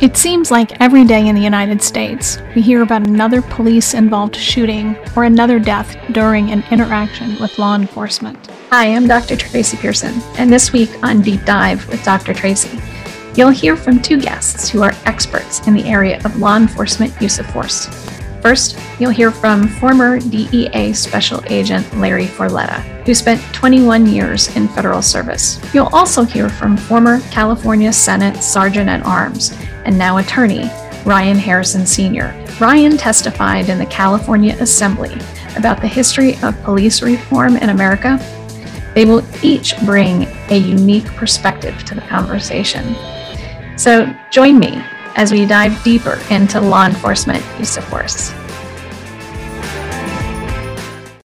It seems like every day in the United States, we hear about another police involved shooting or another death during an interaction with law enforcement. Hi, I'm Dr. Tracy Pearson, and this week on Deep Dive with Dr. Tracy, you'll hear from two guests who are experts in the area of law enforcement use of force. First, you'll hear from former DEA Special Agent Larry Forletta, who spent 21 years in federal service. You'll also hear from former California Senate Sergeant at Arms and now attorney Ryan Harrison Sr. Ryan testified in the California Assembly about the history of police reform in America. They will each bring a unique perspective to the conversation. So join me as we dive deeper into law enforcement use of force.